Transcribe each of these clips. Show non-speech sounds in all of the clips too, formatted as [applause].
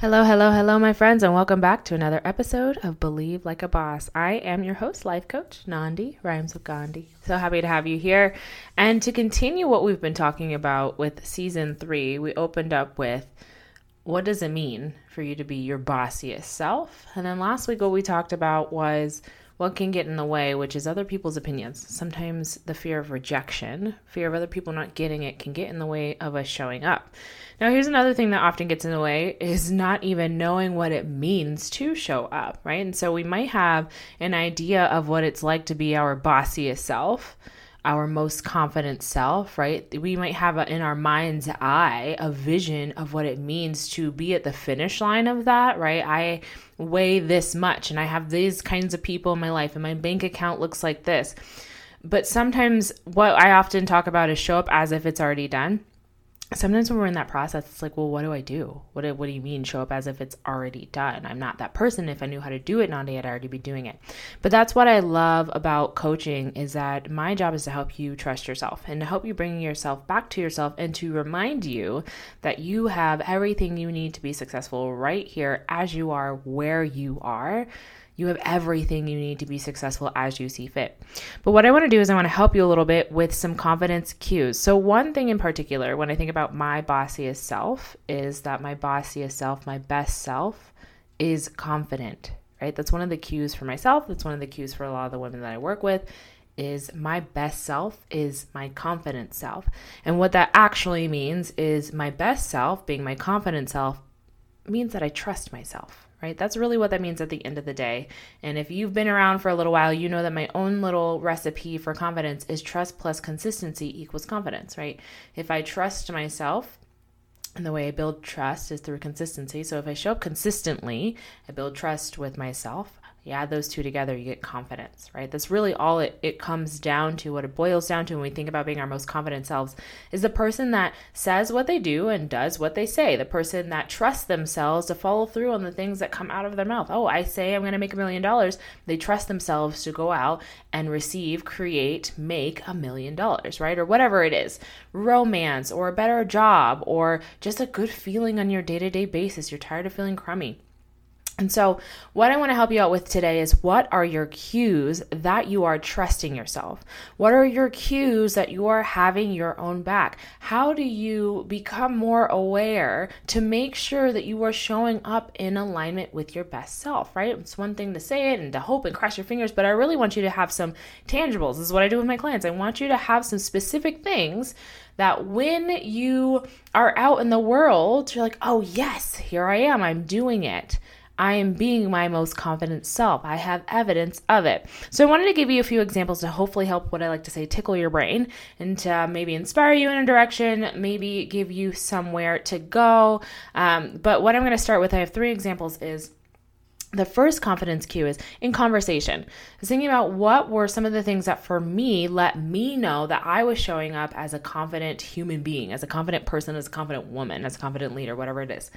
Hello, hello, hello, my friends, and welcome back to another episode of Believe Like a Boss. I am your host, life coach Nandi, rhymes with Gandhi. So happy to have you here. And to continue what we've been talking about with season three, we opened up with what does it mean for you to be your bossiest self? And then last week, what we talked about was what can get in the way, which is other people's opinions. Sometimes the fear of rejection, fear of other people not getting it, can get in the way of us showing up. Now, here's another thing that often gets in the way is not even knowing what it means to show up, right? And so we might have an idea of what it's like to be our bossiest self our most confident self, right? We might have a, in our mind's eye a vision of what it means to be at the finish line of that, right? I weigh this much and I have these kinds of people in my life and my bank account looks like this. But sometimes what I often talk about is show up as if it's already done sometimes when we're in that process, it's like, well, what do I do? What do, what do you mean show up as if it's already done? I'm not that person. If I knew how to do it, Nandi, I'd already be doing it. But that's what I love about coaching is that my job is to help you trust yourself and to help you bring yourself back to yourself and to remind you that you have everything you need to be successful right here as you are, where you are you have everything you need to be successful as you see fit. But what I want to do is I want to help you a little bit with some confidence cues. So, one thing in particular, when I think about my bossiest self, is that my bossiest self, my best self, is confident, right? That's one of the cues for myself. That's one of the cues for a lot of the women that I work with is my best self is my confident self. And what that actually means is my best self, being my confident self, means that I trust myself right? That's really what that means at the end of the day. And if you've been around for a little while, you know that my own little recipe for confidence is trust plus consistency equals confidence, right? If I trust myself, and the way I build trust is through consistency. So if I show up consistently, I build trust with myself. You add those two together, you get confidence, right? That's really all it, it comes down to. What it boils down to when we think about being our most confident selves is the person that says what they do and does what they say, the person that trusts themselves to follow through on the things that come out of their mouth. Oh, I say I'm going to make a million dollars. They trust themselves to go out and receive, create, make a million dollars, right? Or whatever it is romance or a better job or just a good feeling on your day to day basis. You're tired of feeling crummy and so, what I want to help you out with today is what are your cues that you are trusting yourself? What are your cues that you are having your own back? How do you become more aware to make sure that you are showing up in alignment with your best self, right? It's one thing to say it and to hope and cross your fingers, but I really want you to have some tangibles. This is what I do with my clients. I want you to have some specific things that when you are out in the world, you're like, oh, yes, here I am, I'm doing it. I am being my most confident self. I have evidence of it. So I wanted to give you a few examples to hopefully help what I like to say tickle your brain and to maybe inspire you in a direction, maybe give you somewhere to go. Um, but what I'm going to start with, I have three examples, is the first confidence cue is in conversation. I was thinking about what were some of the things that for me let me know that I was showing up as a confident human being, as a confident person, as a confident woman, as a confident leader, whatever it is.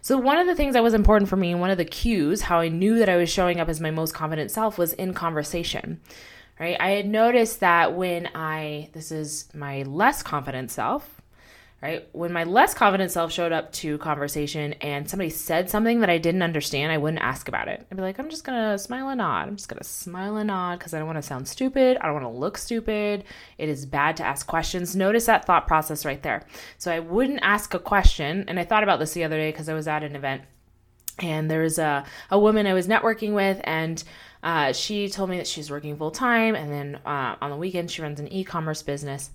So, one of the things that was important for me, and one of the cues, how I knew that I was showing up as my most confident self, was in conversation. Right? I had noticed that when I, this is my less confident self, right? When my less confident self showed up to conversation and somebody said something that I didn't understand, I wouldn't ask about it. I'd be like, I'm just gonna smile and nod. I'm just gonna smile and nod because I don't wanna sound stupid. I don't wanna look stupid. It is bad to ask questions. Notice that thought process right there. So I wouldn't ask a question. And I thought about this the other day because I was at an event and there was a, a woman I was networking with and uh, she told me that she's working full time and then uh, on the weekend she runs an e-commerce business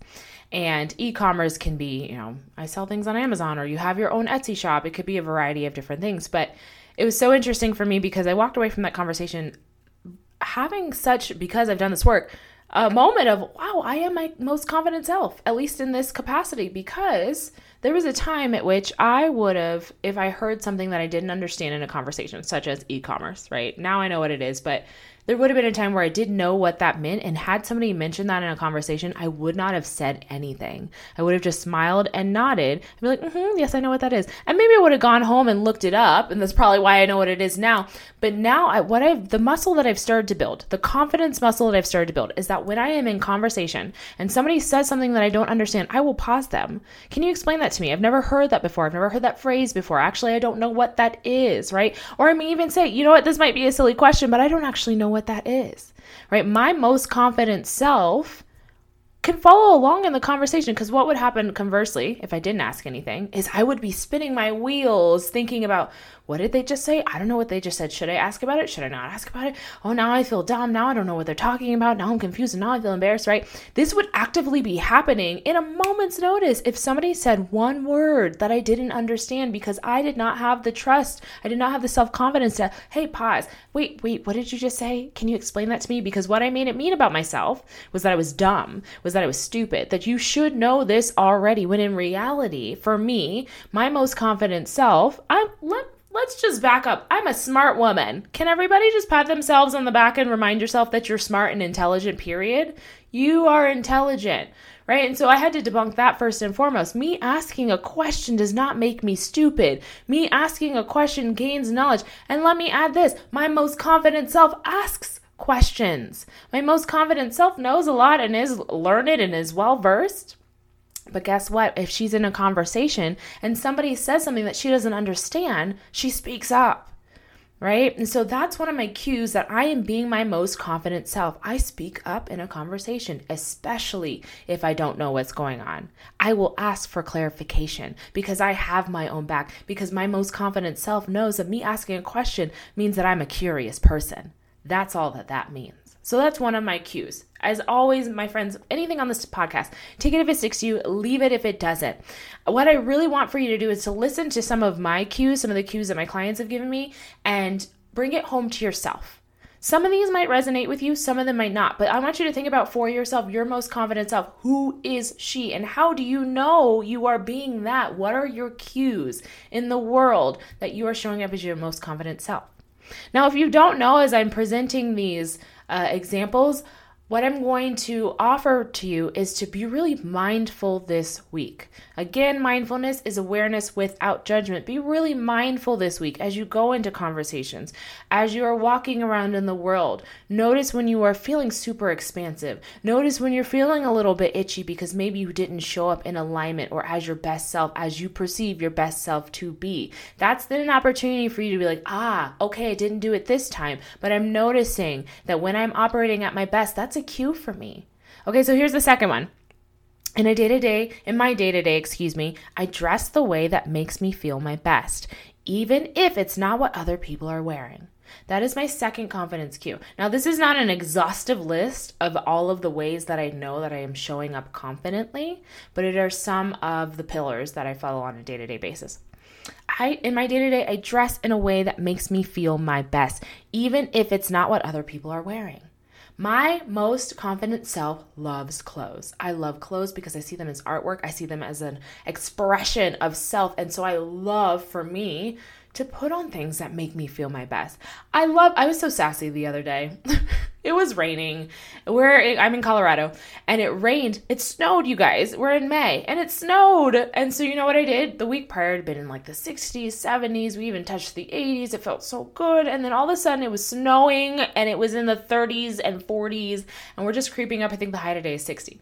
and e-commerce can be, you know, I sell things on Amazon or you have your own Etsy shop. It could be a variety of different things. But it was so interesting for me because I walked away from that conversation having such because I've done this work, a moment of wow, I am my most confident self, at least in this capacity, because there was a time at which I would have, if I heard something that I didn't understand in a conversation, such as e commerce, right? Now I know what it is, but there would have been a time where I didn't know what that meant. And had somebody mentioned that in a conversation, I would not have said anything. I would have just smiled and nodded and be like, mm-hmm, yes, I know what that is. And maybe I would have gone home and looked it up. And that's probably why I know what it is now. But now, I, what I've, the muscle that I've started to build, the confidence muscle that I've started to build is that when I am in conversation and somebody says something that I don't understand, I will pause them. Can you explain that to me? I've never heard that before. I've never heard that phrase before. Actually, I don't know what that is, right? Or I may even say, you know what, this might be a silly question, but I don't actually know what that is, right? My most confident self can follow along in the conversation because what would happen conversely if I didn't ask anything is I would be spinning my wheels thinking about what did they just say? I don't know what they just said. Should I ask about it? Should I not ask about it? Oh, now I feel dumb. Now I don't know what they're talking about. Now I'm confused and now I feel embarrassed, right? This would actively be happening in a moment's notice if somebody said one word that I didn't understand because I did not have the trust. I did not have the self confidence to, hey, pause. Wait, wait, what did you just say? Can you explain that to me? Because what I made it mean about myself was that I was dumb, was that it was stupid, that you should know this already. When in reality, for me, my most confident self, I let let's just back up. I'm a smart woman. Can everybody just pat themselves on the back and remind yourself that you're smart and intelligent, period? You are intelligent, right? And so I had to debunk that first and foremost. Me asking a question does not make me stupid. Me asking a question gains knowledge. And let me add this my most confident self asks questions. My most confident self knows a lot and is learned and is well versed. But guess what? If she's in a conversation and somebody says something that she doesn't understand, she speaks up. Right? And so that's one of my cues that I am being my most confident self. I speak up in a conversation, especially if I don't know what's going on. I will ask for clarification because I have my own back, because my most confident self knows that me asking a question means that I'm a curious person. That's all that that means. So that's one of my cues. As always, my friends, anything on this podcast, take it if it sticks to you, leave it if it doesn't. What I really want for you to do is to listen to some of my cues, some of the cues that my clients have given me, and bring it home to yourself. Some of these might resonate with you, some of them might not. But I want you to think about for yourself, your most confident self. Who is she? And how do you know you are being that? What are your cues in the world that you are showing up as your most confident self? Now, if you don't know, as I'm presenting these uh, examples, what I'm going to offer to you is to be really mindful this week. Again, mindfulness is awareness without judgment. Be really mindful this week as you go into conversations, as you are walking around in the world. Notice when you are feeling super expansive. Notice when you're feeling a little bit itchy because maybe you didn't show up in alignment or as your best self, as you perceive your best self to be. That's then an opportunity for you to be like, ah, okay, I didn't do it this time, but I'm noticing that when I'm operating at my best, that's a cue for me. Okay, so here's the second one. In a day to day, in my day to day, excuse me, I dress the way that makes me feel my best, even if it's not what other people are wearing. That is my second confidence cue. Now, this is not an exhaustive list of all of the ways that I know that I am showing up confidently, but it are some of the pillars that I follow on a day to day basis. I, in my day to day, I dress in a way that makes me feel my best, even if it's not what other people are wearing. My most confident self loves clothes. I love clothes because I see them as artwork. I see them as an expression of self. And so I love for me to put on things that make me feel my best. I love, I was so sassy the other day. [laughs] it was raining. We're, I'm in Colorado and it rained. It snowed, you guys. We're in May and it snowed. And so, you know what I did? The week prior had been in like the 60s, 70s. We even touched the 80s. It felt so good. And then all of a sudden it was snowing and it was in the 30s and 40s. And we're just creeping up. I think the high today is 60.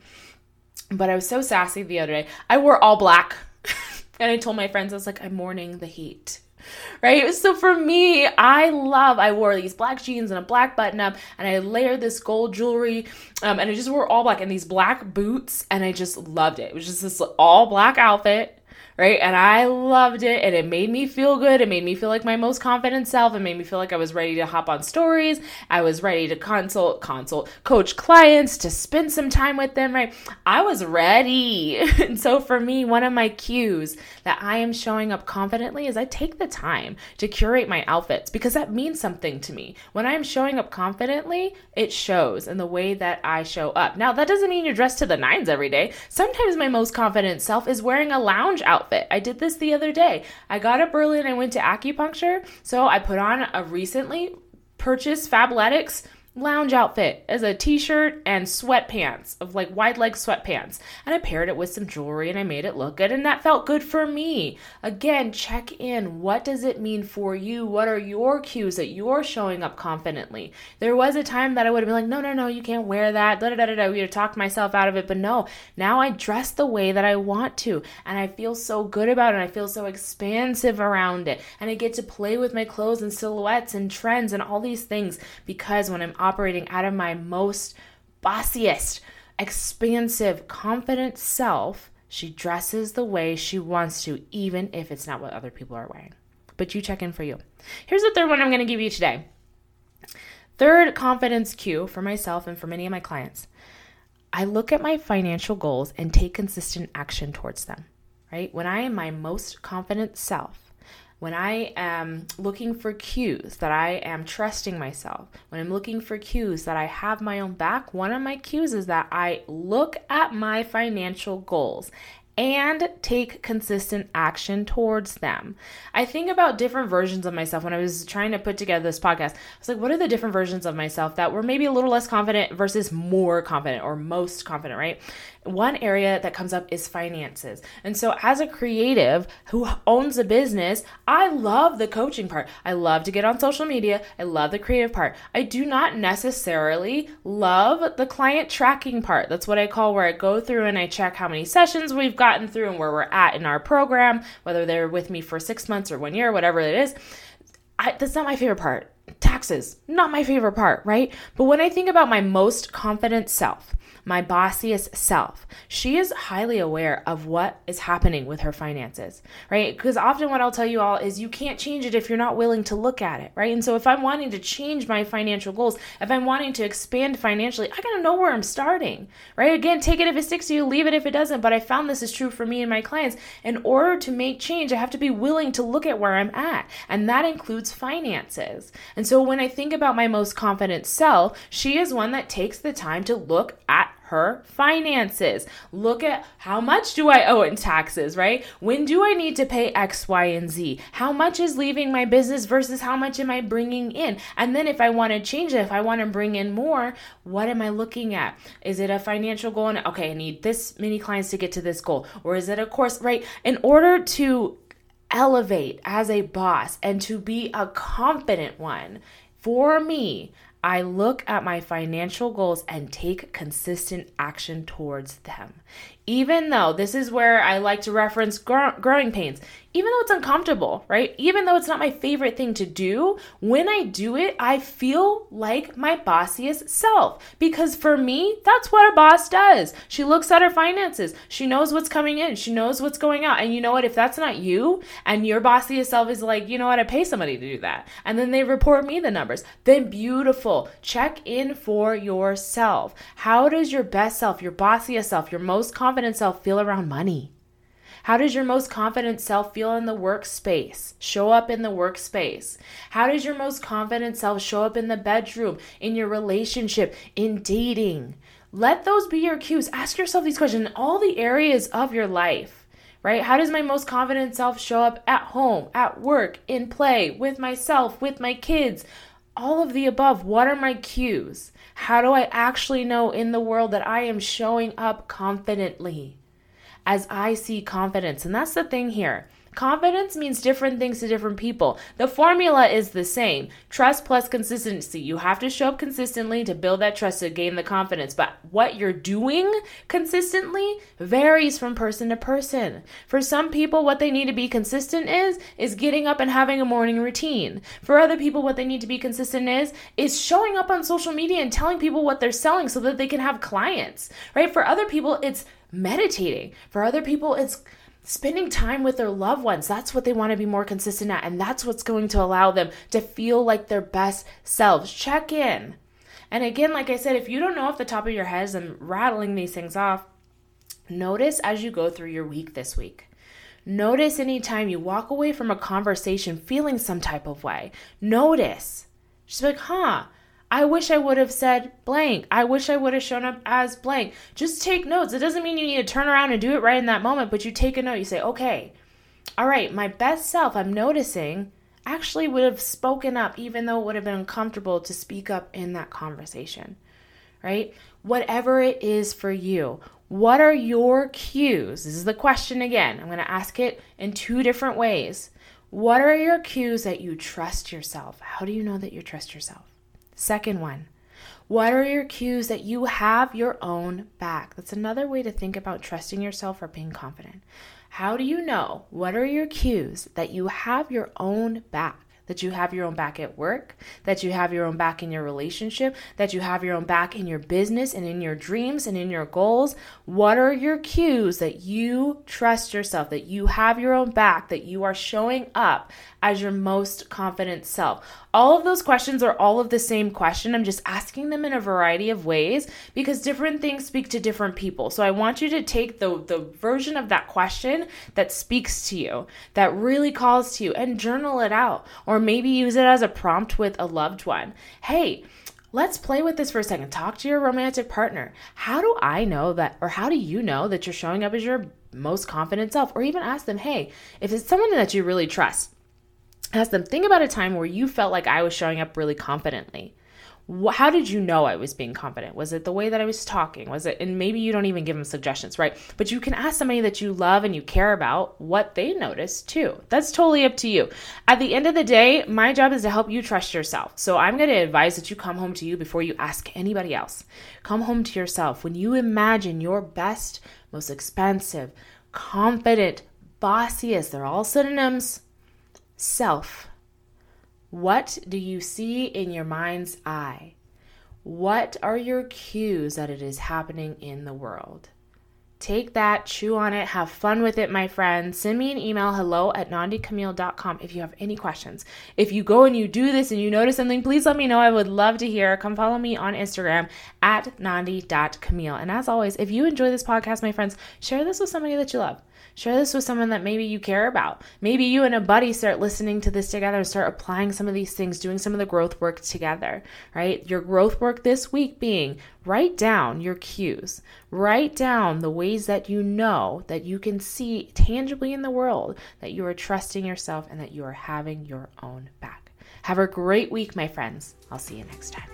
But I was so sassy the other day. I wore all black. [laughs] and I told my friends, I was like, I'm mourning the heat right? So for me, I love, I wore these black jeans and a black button up, and I layered this gold jewelry, um, and I just wore all black and these black boots, and I just loved it. It was just this all black outfit right? And I loved it and it made me feel good. It made me feel like my most confident self. It made me feel like I was ready to hop on stories. I was ready to consult, consult, coach clients, to spend some time with them, right? I was ready. and [laughs] so for me, one of my cues that I am showing up confidently is I take the time to curate my outfits because that means something to me. When I'm showing up confidently, it shows in the way that I show up. Now, that doesn't mean you're dressed to the nines every day. Sometimes my most confident self is wearing a lounge outfit outfit. I did this the other day. I got up early and I went to acupuncture. So I put on a recently purchased Fabletics lounge outfit as a t-shirt and sweatpants of like wide leg sweatpants. And i paired it with some jewelry and i made it look good and that felt good for me. Again check in. What does it mean for you? What are your cues that you're showing up confidently? There was a time that i would have been like no no no you can't wear that. Da da da da da. We talked myself out of it. But no now i dress the way that i want to and i feel so good about it and i feel so expansive around it. And i get to play with my clothes and silhouettes and trends and all these things because when i'm operating out of my most bossiest, expansive, confident self, she dresses the way she wants to, even if it's not what other people are wearing. But you check in for you. Here's the third one I'm going to give you today. Third confidence cue for myself and for many of my clients. I look at my financial goals and take consistent action towards them, right? When I am my most confident self, when I am looking for cues that I am trusting myself, when I'm looking for cues that I have my own back, one of my cues is that I look at my financial goals and take consistent action towards them. I think about different versions of myself when I was trying to put together this podcast. I was like, what are the different versions of myself that were maybe a little less confident versus more confident or most confident, right? one area that comes up is finances. And so, as a creative who owns a business, I love the coaching part. I love to get on social media. I love the creative part. I do not necessarily love the client tracking part. That's what I call where I go through and I check how many sessions we've gotten through and where we're at in our program, whether they're with me for six months or one year, whatever it is. I, that's not my favorite part. Taxes, not my favorite part, right? But when I think about my most confident self, my bossiest self, she is highly aware of what is happening with her finances, right? Because often what I'll tell you all is you can't change it if you're not willing to look at it, right? And so if I'm wanting to change my financial goals, if I'm wanting to expand financially, I gotta know where I'm starting, right? Again, take it if it sticks to you, leave it if it doesn't. But I found this is true for me and my clients. In order to make change, I have to be willing to look at where I'm at, and that includes finances. And so when I think about my most confident self, she is one that takes the time to look at her finances. Look at how much do I owe in taxes, right? When do I need to pay X, Y, and Z? How much is leaving my business versus how much am I bringing in? And then if I want to change it, if I want to bring in more, what am I looking at? Is it a financial goal? And okay, I need this many clients to get to this goal. Or is it a course, right? In order to elevate as a boss and to be a confident one, for me, I look at my financial goals and take consistent action towards them even though this is where I like to reference gr- growing pains, even though it's uncomfortable, right? Even though it's not my favorite thing to do, when I do it, I feel like my bossiest self. Because for me, that's what a boss does. She looks at her finances, she knows what's coming in, she knows what's going out. And you know what? If that's not you, and your bossiest self is like, you know what, I pay somebody to do that, and then they report me the numbers, then beautiful. Check in for yourself. How does your best self, your bossiest self, your most confident, confident self feel around money? How does your most confident self feel in the workspace? Show up in the workspace. How does your most confident self show up in the bedroom, in your relationship, in dating? Let those be your cues. Ask yourself these questions in all the areas of your life, right? How does my most confident self show up at home, at work, in play, with myself, with my kids? All of the above. What are my cues? How do I actually know in the world that I am showing up confidently as I see confidence? And that's the thing here. Confidence means different things to different people. The formula is the same trust plus consistency. You have to show up consistently to build that trust to gain the confidence. But what you're doing consistently varies from person to person. For some people, what they need to be consistent is, is getting up and having a morning routine. For other people, what they need to be consistent is, is showing up on social media and telling people what they're selling so that they can have clients, right? For other people, it's meditating. For other people, it's spending time with their loved ones. That's what they want to be more consistent at. And that's what's going to allow them to feel like their best selves. Check in. And again, like I said, if you don't know off the top of your head, as I'm rattling these things off, notice as you go through your week this week. Notice anytime you walk away from a conversation feeling some type of way. Notice. Just like, huh, I wish I would have said blank. I wish I would have shown up as blank. Just take notes. It doesn't mean you need to turn around and do it right in that moment, but you take a note. You say, okay, all right, my best self, I'm noticing actually would have spoken up, even though it would have been uncomfortable to speak up in that conversation, right? Whatever it is for you, what are your cues? This is the question again. I'm going to ask it in two different ways. What are your cues that you trust yourself? How do you know that you trust yourself? Second one, what are your cues that you have your own back? That's another way to think about trusting yourself or being confident. How do you know? What are your cues that you have your own back? That you have your own back at work, that you have your own back in your relationship, that you have your own back in your business and in your dreams and in your goals. What are your cues that you trust yourself, that you have your own back, that you are showing up as your most confident self? All of those questions are all of the same question. I'm just asking them in a variety of ways because different things speak to different people. So I want you to take the, the version of that question that speaks to you, that really calls to you, and journal it out. Or maybe use it as a prompt with a loved one. Hey, Let's play with this for a second. Talk to your romantic partner. How do I know that, or how do you know that you're showing up as your most confident self? Or even ask them, hey, if it's someone that you really trust, ask them, think about a time where you felt like I was showing up really confidently. How did you know I was being confident? Was it the way that I was talking? Was it, and maybe you don't even give them suggestions, right? But you can ask somebody that you love and you care about what they notice too. That's totally up to you. At the end of the day, my job is to help you trust yourself. So I'm going to advise that you come home to you before you ask anybody else. Come home to yourself. When you imagine your best, most expensive, confident, bossiest, they're all synonyms Self. What do you see in your mind's eye? What are your cues that it is happening in the world? Take that, chew on it, have fun with it, my friends. Send me an email, hello at nandicamille.com if you have any questions. If you go and you do this and you notice something, please let me know. I would love to hear. Come follow me on Instagram at nandi.camille. And as always, if you enjoy this podcast, my friends, share this with somebody that you love. Share this with someone that maybe you care about. Maybe you and a buddy start listening to this together and start applying some of these things, doing some of the growth work together, right? Your growth work this week being write down your cues, write down the ways that you know that you can see tangibly in the world that you are trusting yourself and that you are having your own back. Have a great week, my friends. I'll see you next time.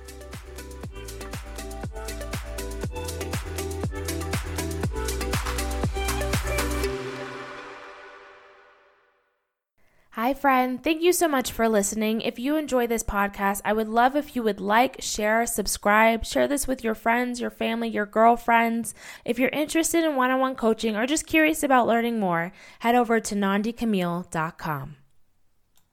Hi, friend. Thank you so much for listening. If you enjoy this podcast, I would love if you would like, share, subscribe, share this with your friends, your family, your girlfriends. If you're interested in one on one coaching or just curious about learning more, head over to nandicamille.com.